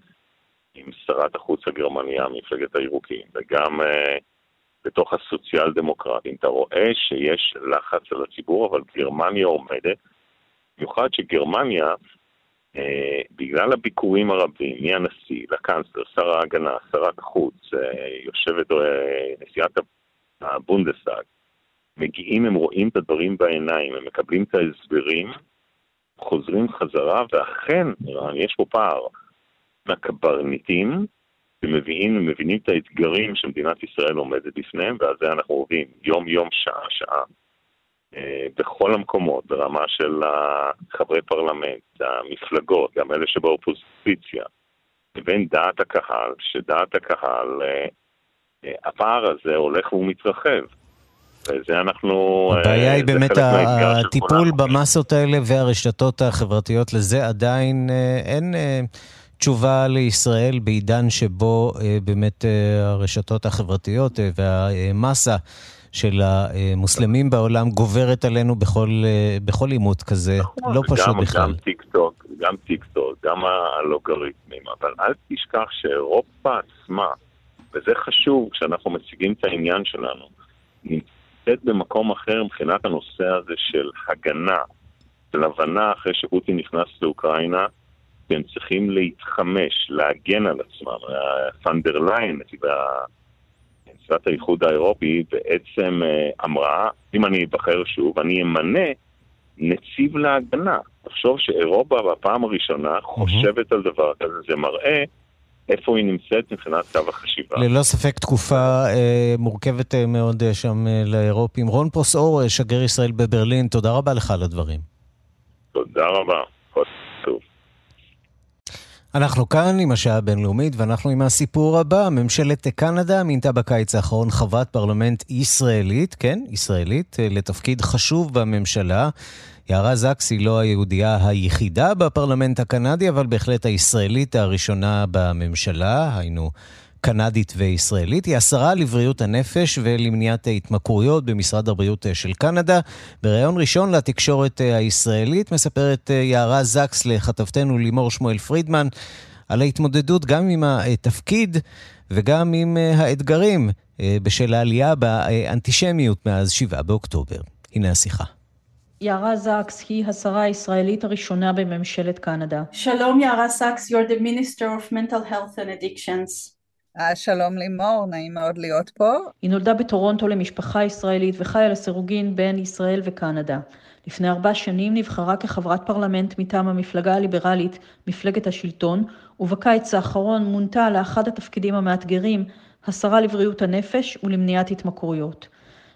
Q: עם שרת החוץ הגרמניה, מפלגת הירוקים, וגם בתוך הסוציאל דמוקרטים, אתה רואה שיש לחץ על הציבור, אבל גרמניה עומדת, במיוחד שגרמניה, uh, בגלל הביקורים הרבים, מהנשיא, לקאנצלר, שר ההגנה, שרת החוץ, uh, יושבת אה, נשיאת הבונדסטאג, מגיעים, הם רואים את הדברים בעיניים, הם מקבלים את ההסברים, חוזרים חזרה, ואכן, יש פה פער מהקברניטים, ומבינים, מבינים את האתגרים שמדינת ישראל עומדת בפניהם, ועל זה אנחנו עובדים יום-יום, שעה-שעה, אה, בכל המקומות, ברמה של חברי פרלמנט, המפלגות, גם אלה שבאופוזיציה, לבין דעת הקהל, שדעת הקהל, אה, אה, הפער הזה הולך ומתרחב. וזה אנחנו...
D: הבעיה היא באמת הטיפול במסות האלה והרשתות החברתיות, לזה עדיין אין תשובה לישראל בעידן שבו באמת הרשתות החברתיות והמסה של המוסלמים בעולם גוברת עלינו בכל, בכל עימות כזה, נכון, לא פשוט גם, בכלל.
Q: גם טיק טוק, גם טיק טוק, גם האלגוריתמים, אבל אל תשכח שאירופה עצמה, וזה חשוב כשאנחנו מציגים את העניין שלנו, נמצאת במקום אחר מבחינת הנושא הזה של הגנה, של הבנה אחרי שפוטין נכנס לאוקראינה, והם צריכים להתחמש, להגן על עצמם. פון דר ליין, נשיאת האיחוד האירופי, בעצם אה, אמרה, אם אני אבחר שוב, אני אמנה נציב להגנה. תחשוב שאירופה בפעם הראשונה חושבת על דבר כזה, זה מראה איפה היא נמצאת מבחינת קו החשיבה.
D: ללא ספק תקופה אה, מורכבת אה, מאוד אה, שם אה, לאירופים. רון פרוסאור, אה, שגר ישראל בברלין, תודה רבה לך על הדברים.
Q: תודה רבה.
D: אנחנו כאן עם השעה הבינלאומית, ואנחנו עם הסיפור הבא. ממשלת קנדה מינתה בקיץ האחרון חברת פרלמנט ישראלית, כן, ישראלית, אה, לתפקיד חשוב בממשלה. יערה זקס היא לא היהודייה היחידה בפרלמנט הקנדי, אבל בהחלט הישראלית הראשונה בממשלה, היינו קנדית וישראלית. היא השרה לבריאות הנפש ולמניעת ההתמכרויות במשרד הבריאות של קנדה. בריאיון ראשון לתקשורת הישראלית מספרת יערה זקס לכתבתנו לימור שמואל פרידמן על ההתמודדות גם עם התפקיד וגם עם האתגרים בשל העלייה באנטישמיות מאז 7 באוקטובר. הנה השיחה.
H: יערה זקס היא השרה הישראלית הראשונה בממשלת קנדה.
R: שלום יערה זקס, you're the Minister of Mental Health and Addictions.
I: Uh, שלום לימור, נעים מאוד להיות פה.
H: היא נולדה בטורונטו למשפחה ישראלית וחיה לסירוגין בין ישראל וקנדה. לפני ארבע שנים נבחרה כחברת פרלמנט מטעם המפלגה הליברלית, מפלגת השלטון, ובקיץ האחרון מונתה לאחד התפקידים המאתגרים, השרה לבריאות הנפש ולמניעת התמכרויות.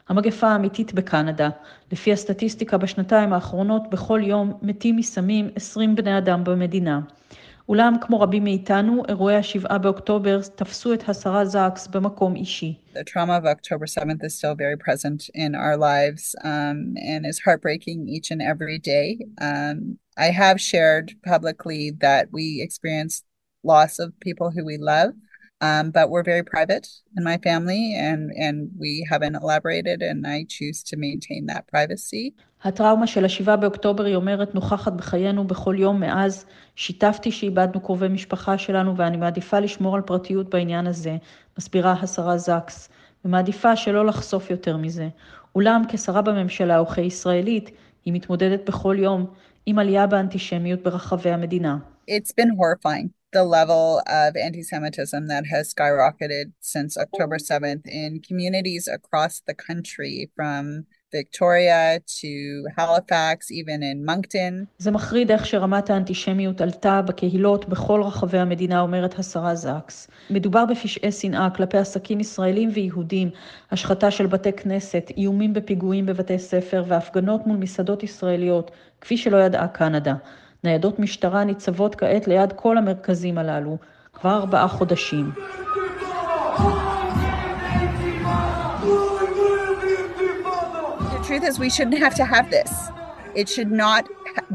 H: המגפה האמיתית בקנדה. לפי הסטטיסטיקה בשנתיים האחרונות, בכל יום מתים מסמים 20 בני אדם במדינה. אולם כמו רבים מאיתנו, אירועי השבעה באוקטובר תפסו את השרה זקס במקום אישי.
I: The trauma of October 7th is still very present in our lives um, and is heartbreaking each and every day. Um, I have shared publicly that we experienced loss of people who we love, um, but we're very private in my family and, and we haven't elaborated and I choose to maintain that privacy.
H: הטראומה של השבעה באוקטובר, היא אומרת, נוכחת בחיינו בכל יום מאז. שיתפתי שאיבדנו קרובי משפחה שלנו ואני מעדיפה לשמור על פרטיות בעניין הזה, מסבירה השרה זקס, ומעדיפה שלא לחשוף יותר מזה. אולם כשרה בממשלה וכישראלית, היא מתמודדת בכל יום עם עלייה באנטישמיות ברחבי המדינה.
I: It's been horrifying. the level of anti Semitism that has skyrocketed since October 7th in communities across the country, from Victoria to Halifax, even in Moncton.
H: זה מחריד איך שרמת האנטישמיות עלתה בקהילות בכל רחבי המדינה, אומרת השרה זקס. מדובר בפשעי שנאה כלפי עסקים ישראלים ויהודים, השחתה של בתי כנסת, איומים בפיגועים בבתי ספר והפגנות מול מסעדות ישראליות, כפי שלא ידעה קנדה. ניידות משטרה ניצבות כעת ליד כל המרכזים הללו, כבר ארבעה חודשים.
I: Truth is, we shouldn't have to have this. It should not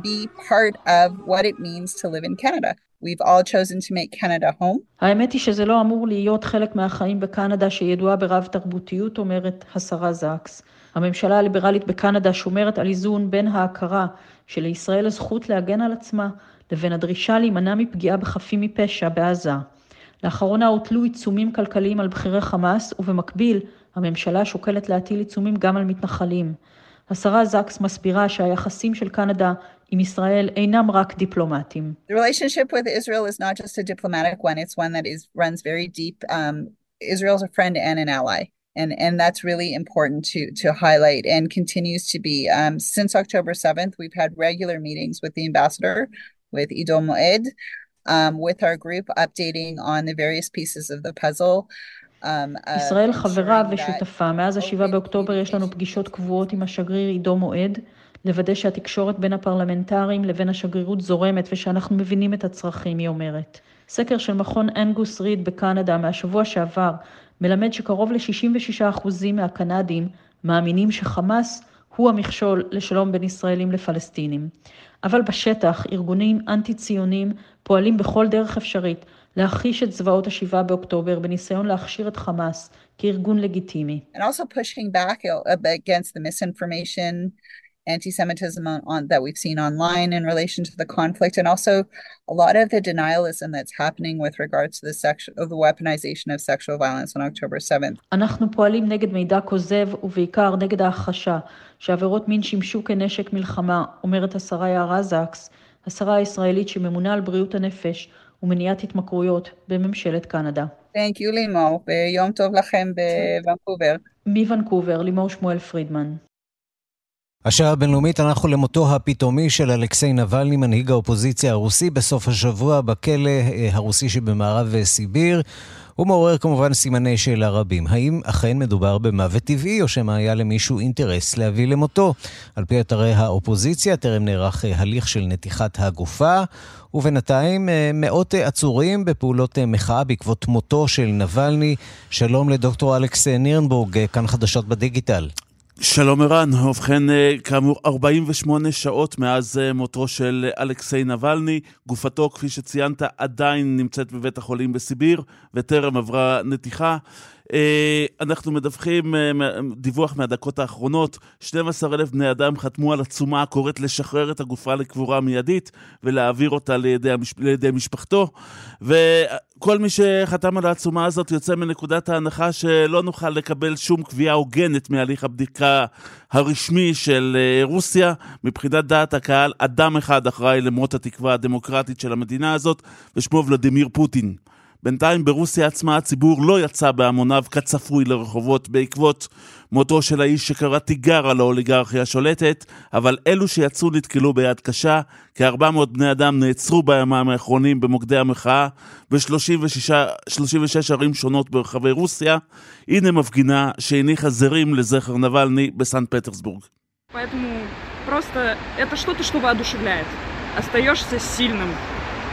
I: be part of what it means to live in Canada. We've all chosen to make Canada home.
H: האמת היא שזה לא אמור להיות חלק מהחיים בקנדה שידועה ברב תרבותיות, אומרת השרה זקס. הממשלה הליברלית בקנדה שומרת על איזון בין ההכרה שלישראל הזכות להגן על עצמה לבין הדרישה להימנע מפגיעה בחפים מפשע בעזה. לאחרונה הוטלו עיצומים כלכליים על בכירי חמאס, ובמקביל הממשלה שוקלת להטיל עיצומים גם על מתנחלים. השרה זקס מסבירה שהיחסים של קנדה עם ישראל אינם רק דיפלומטיים.
I: The relationship with Israel is not just a diplomatic one, it's one that is, runs very deep. Um, Israel's a friend and an ally. And, and that's really important to, to highlight and continues to be. Um, since October 7th, we've had regular meetings with the ambassador, with Ido Moed, um, with our group, updating on the various pieces of the puzzle.
H: ישראל חברה ושותפה. מאז השבעה באוקטובר יש לנו פגישות קבועות עם השגריר עידו מועד, לוודא שהתקשורת בין הפרלמנטרים לבין השגרירות זורמת ושאנחנו מבינים את הצרכים, היא אומרת. סקר של מכון אנגוס ריד בקנדה מהשבוע שעבר מלמד שקרוב ל-66% מהקנדים מאמינים שחמאס הוא המכשול לשלום בין ישראלים לפלסטינים. אבל בשטח ארגונים אנטי-ציונים פועלים בכל דרך אפשרית להכחיש את זוועות השבעה באוקטובר בניסיון להכשיר את חמאס כארגון לגיטימי.
I: And also pushing back against the misinformation anti-Semitism on, on, that we've seen online in relation to the conflict, and also a lot of the denialism that's happening with regards to the, sexual, of the weaponization of sexual violence on October 7th.
H: אנחנו פועלים נגד מידע כוזב ובעיקר נגד ההכחשה שעבירות מין שימשו כנשק מלחמה, אומרת השרה יערה זקס, השרה הישראלית שממונה על בריאות הנפש ומניעת התמכרויות בממשלת קנדה.
I: Thank you לימור, ויום טוב לכם בוונקובר.
H: מוונקובר, לימור שמואל פרידמן.
D: השעה הבינלאומית אנחנו למותו הפתאומי של אלכסיי נבלני, מנהיג האופוזיציה הרוסי, בסוף השבוע בכלא הרוסי שבמערב סיביר. הוא מעורר כמובן סימני שאלה רבים. האם אכן מדובר במוות טבעי, או שמא היה למישהו אינטרס להביא למותו? על פי אתרי האופוזיציה, טרם נערך הליך של נתיחת הגופה, ובינתיים מאות עצורים בפעולות מחאה בעקבות מותו של נבלני. שלום לדוקטור אלכס נירנבורג, כאן חדשות בדיגיטל.
S: שלום ערן, ובכן כאמור 48 שעות מאז מותו של אלכסיי נבלני, גופתו כפי שציינת עדיין נמצאת בבית החולים בסיביר וטרם עברה נתיחה. אנחנו מדווחים דיווח מהדקות האחרונות, 12 אלף בני אדם חתמו על עצומה הקוראת לשחרר את הגופה לקבורה מיידית ולהעביר אותה לידי, המשפ... לידי משפחתו וכל מי שחתם על העצומה הזאת יוצא מנקודת ההנחה שלא נוכל לקבל שום קביעה הוגנת מהליך הבדיקה הרשמי של רוסיה. מבחינת דעת הקהל, אדם אחד אחראי למות התקווה הדמוקרטית של המדינה הזאת ושמו ולדימיר פוטין. בינתיים ברוסיה עצמה הציבור לא יצא בהמוניו כצפוי לרחובות בעקבות מותו של האיש שקרא תיגר על האוליגרכיה השולטת, אבל אלו שיצאו נתקלו ביד קשה, כ-400 בני אדם נעצרו בימיים האחרונים במוקדי המחאה ב-36 ערים שונות ברחבי רוסיה. הנה מפגינה שהניחה זרים לזכר נבלני בסן פטרסבורג.
T: Поэтому просто это что-то, что воодушевляет. Остаешься сильным,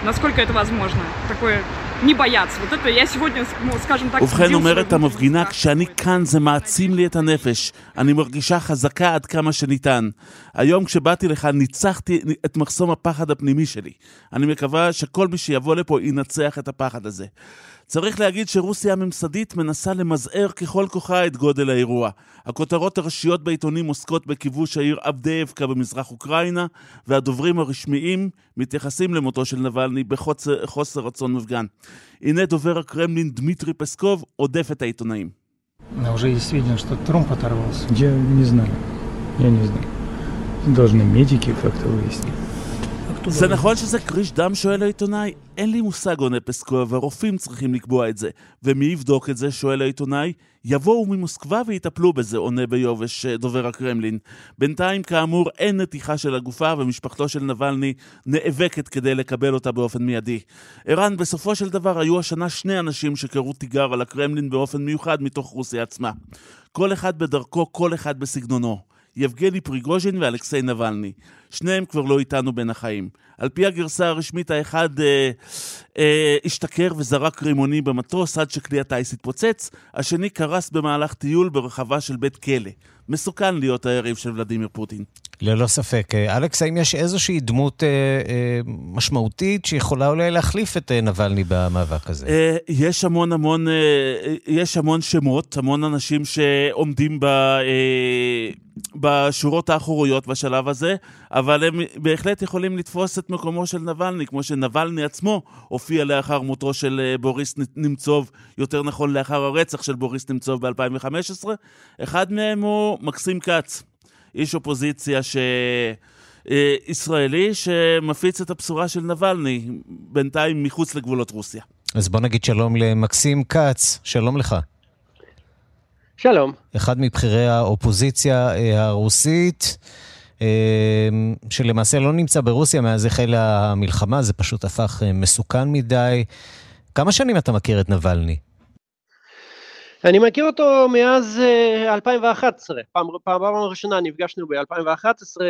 T: насколько это возможно. Такое не бояться. Вот это я сегодня, скажем так,
S: ובכן אומרת המפגינה, כשאני כאן זה מעצים לי את הנפש. אני מרגישה חזקה עד כמה שניתן. היום כשבאתי לכאן ניצחתי את מחסום הפחד הפנימי שלי. אני מקווה שכל מי שיבוא לפה ינצח את הפחד הזה. צריך להגיד שרוסיה הממסדית מנסה למזער ככל כוחה את גודל האירוע. הכותרות הראשיות בעיתונים עוסקות בכיבוש העיר אבדאבקה במזרח אוקראינה, והדוברים הרשמיים מתייחסים למותו של נבלני בחוסר רצון מפגן. הנה דובר הקרמלין דמיטרי פסקוב עודף את העיתונאים.
U: уже есть видно, что тромб оторвался. Я не знаю. Я не знаю. Должны медики как-то выяснить.
S: זה נכון שזה כריש דם? שואל העיתונאי. אין לי מושג, עונה פסקוב, הרופאים צריכים לקבוע את זה. ומי יבדוק את זה? שואל העיתונאי. יבואו ממוסקבה ויטפלו בזה, עונה ביובש דובר הקרמלין. בינתיים, כאמור, אין נתיחה של הגופה, ומשפחתו של נבלני נאבקת כדי לקבל אותה באופן מיידי. ערן, בסופו של דבר היו השנה שני אנשים שקראו תיגר על הקרמלין באופן מיוחד מתוך רוסיה עצמה. כל אחד בדרכו, כל אחד בסגנונו. יבגני פריגוז'ין ואלכסיי נבלני. שניהם כבר לא איתנו בין החיים. על פי הגרסה הרשמית, האחד אה, אה, השתכר וזרק רימוני במטוס עד שכלי הטיס התפוצץ, השני קרס במהלך טיול ברחבה של בית כלא. מסוכן להיות היריב של ולדימיר פוטין.
D: ללא ספק. אה, אלכס, האם יש איזושהי דמות אה, אה, משמעותית שיכולה אולי להחליף את אה, נבלני במאבק הזה?
S: אה, יש המון המון, אה, יש המון שמות, המון אנשים שעומדים ב, אה, בשורות האחוריות בשלב הזה, אבל הם בהחלט יכולים לתפוס את מקומו של נבלני, כמו שנבלני עצמו הופיע לאחר מותו של אה, בוריס נמצוב, יותר נכון לאחר הרצח של בוריס נמצוב ב-2015. אחד מהם הוא מקסים כץ. איש אופוזיציה ש... אה, ישראלי שמפיץ את הבשורה של נבלני, בינתיים מחוץ לגבולות רוסיה.
D: אז בוא נגיד שלום למקסים כץ, שלום לך.
V: שלום.
D: אחד מבכירי האופוזיציה אה, הרוסית, אה, שלמעשה לא נמצא ברוסיה מאז החלה המלחמה, זה פשוט הפך מסוכן מדי. כמה שנים אתה מכיר את נבלני?
V: אני מכיר אותו מאז 2011, פעם, פעם, פעם ראשונה נפגשנו ב-2011,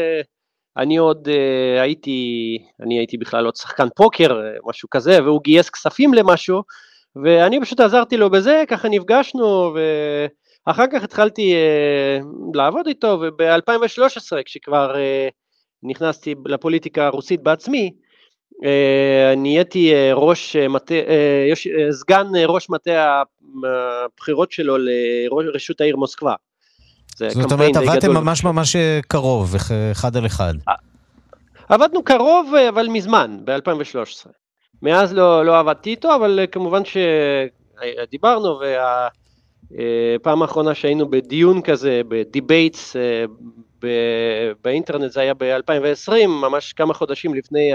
V: אני עוד uh, הייתי, אני הייתי בכלל עוד שחקן פוקר, משהו כזה, והוא גייס כספים למשהו, ואני פשוט עזרתי לו בזה, ככה נפגשנו, ואחר כך התחלתי uh, לעבוד איתו, וב-2013, כשכבר uh, נכנסתי לפוליטיקה הרוסית בעצמי, נהייתי ראש מטה, סגן ראש מטה הבחירות שלו לראשות העיר מוסקבה.
D: זאת אומרת, עבדתם ממש ממש קרוב, אחד על אחד.
V: עבדנו קרוב, אבל מזמן, ב-2013. מאז לא, לא עבדתי איתו, אבל כמובן שדיברנו, והפעם האחרונה שהיינו בדיון כזה, ב debates באינטרנט, זה היה ב-2020, ממש כמה חודשים לפני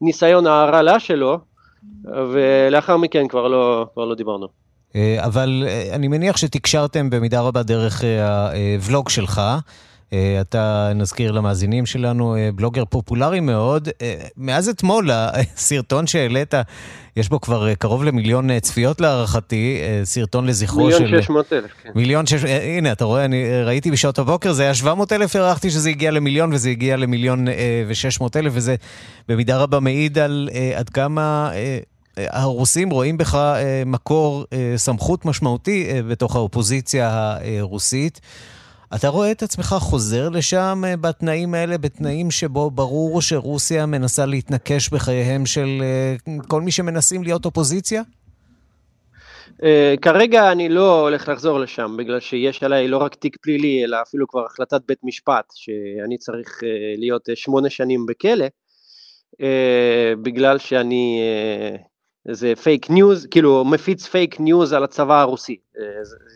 V: הניסיון ההרעלה שלו, ולאחר מכן כבר לא, כבר לא דיברנו.
D: אה, אבל אה, אני מניח שתקשרתם במידה רבה דרך אה, הוולוג שלך. אתה, נזכיר למאזינים שלנו, בלוגר פופולרי מאוד. מאז אתמול, הסרטון שהעלית, יש בו כבר קרוב למיליון צפיות להערכתי, סרטון לזכרו
V: מיליון
D: של...
V: מיליון שש מאות אלף, כן.
D: מיליון שש... הנה, אתה רואה, אני ראיתי בשעות הבוקר, זה היה 700 אלף, הערכתי שזה הגיע למיליון, וזה הגיע למיליון ושש מאות אלף, וזה במידה רבה מעיד על עד כמה הרוסים רואים בך אה, מקור אה, סמכות משמעותי אה, בתוך האופוזיציה הרוסית. אתה רואה את עצמך חוזר לשם בתנאים האלה, בתנאים שבו ברור שרוסיה מנסה להתנקש בחייהם של כל מי שמנסים להיות אופוזיציה?
V: כרגע אני לא הולך לחזור לשם, בגלל שיש עליי לא רק תיק פלילי, אלא אפילו כבר החלטת בית משפט, שאני צריך להיות שמונה שנים בכלא, בגלל שאני זה פייק ניוז, כאילו מפיץ פייק ניוז על הצבא הרוסי. אה,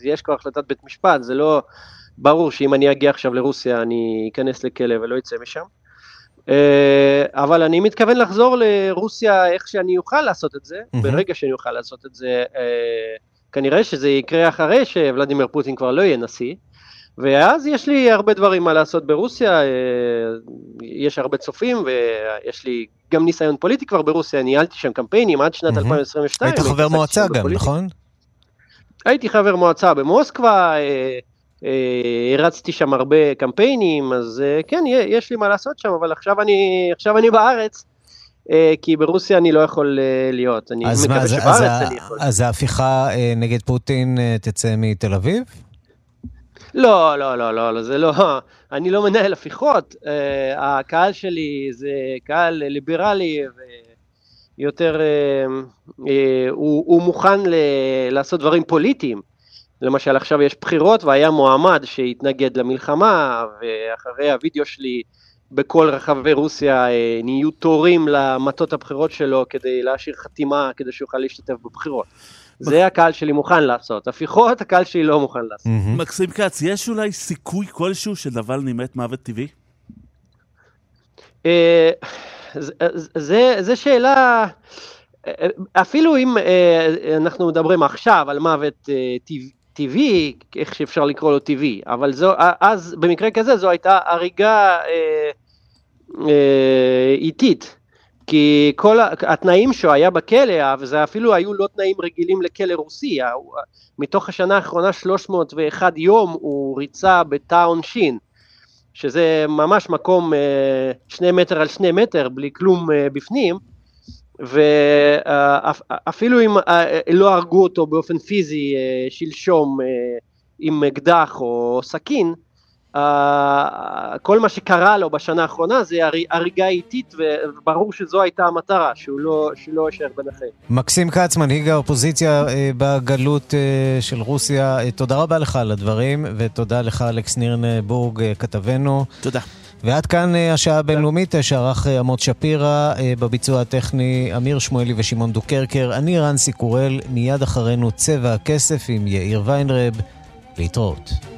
V: יש כבר החלטת בית משפט, זה לא ברור שאם אני אגיע עכשיו לרוסיה אני אכנס לכלא ולא אצא משם. אה, אבל אני מתכוון לחזור לרוסיה איך שאני אוכל לעשות את זה. ברגע שאני אוכל לעשות את זה, אה, כנראה שזה יקרה אחרי שוולדימיר פוטין כבר לא יהיה נשיא. ואז יש לי הרבה דברים מה לעשות ברוסיה, יש הרבה צופים ויש לי גם ניסיון פוליטי כבר ברוסיה, ניהלתי שם קמפיינים עד שנת 2022.
D: היית חבר מועצה גם, בפוליטי. נכון?
V: הייתי חבר מועצה במוסקבה, הרצתי שם הרבה קמפיינים, אז כן, יש לי מה לעשות שם, אבל עכשיו אני, עכשיו אני בארץ. כי ברוסיה אני לא יכול להיות. אני מקווה שבארץ
D: אז,
V: אני יכול.
D: אז ההפיכה נגד פוטין תצא מתל אביב?
V: לא, לא, לא, לא, לא, זה לא, *laughs* אני לא מנהל הפיכות, uh, הקהל שלי זה קהל ליברלי ויותר, uh, uh, הוא, הוא מוכן ל, לעשות דברים פוליטיים. למשל עכשיו יש בחירות והיה מועמד שהתנגד למלחמה ואחרי הווידאו שלי בכל רחבי רוסיה נהיו תורים למטות הבחירות שלו כדי להשאיר חתימה כדי שיוכל להשתתף בבחירות. זה הקהל שלי מוכן לעשות, הפיכות הקהל שלי לא מוכן לעשות.
S: מקסים כץ, יש אולי סיכוי כלשהו שנבלני מת מוות טבעי?
V: זה שאלה, אפילו אם אנחנו מדברים עכשיו על מוות טבעי, איך שאפשר לקרוא לו טבעי, אבל זו, אז במקרה כזה זו הייתה הריגה איטית. כי כל התנאים שהוא היה בכלא, וזה אפילו היו לא תנאים רגילים לכלא רוסי, מתוך השנה האחרונה 301 יום הוא ריצה בתא עונשין, שזה ממש מקום שני מטר על שני מטר, בלי כלום בפנים, ואפילו אם לא הרגו אותו באופן פיזי שלשום עם אקדח או סכין, כל מה שקרה לו בשנה האחרונה זה הריגה איטית וברור שזו הייתה המטרה, שהוא לא, לא יישאר בין החיים.
D: מקסים כץ, מנהיג האופוזיציה uh, בגלות uh, של רוסיה, uh, תודה רבה לך על הדברים ותודה לך אלכס נירנבורג, uh, כתבנו.
S: תודה.
D: ועד כאן uh, השעה הבינלאומית, שערך uh, עמוד שפירא, uh, בביצוע הטכני אמיר שמואלי ושמעון דוקרקר, אני רנסי קורל, מיד אחרינו צבע הכסף עם יאיר ויינרב, להתראות.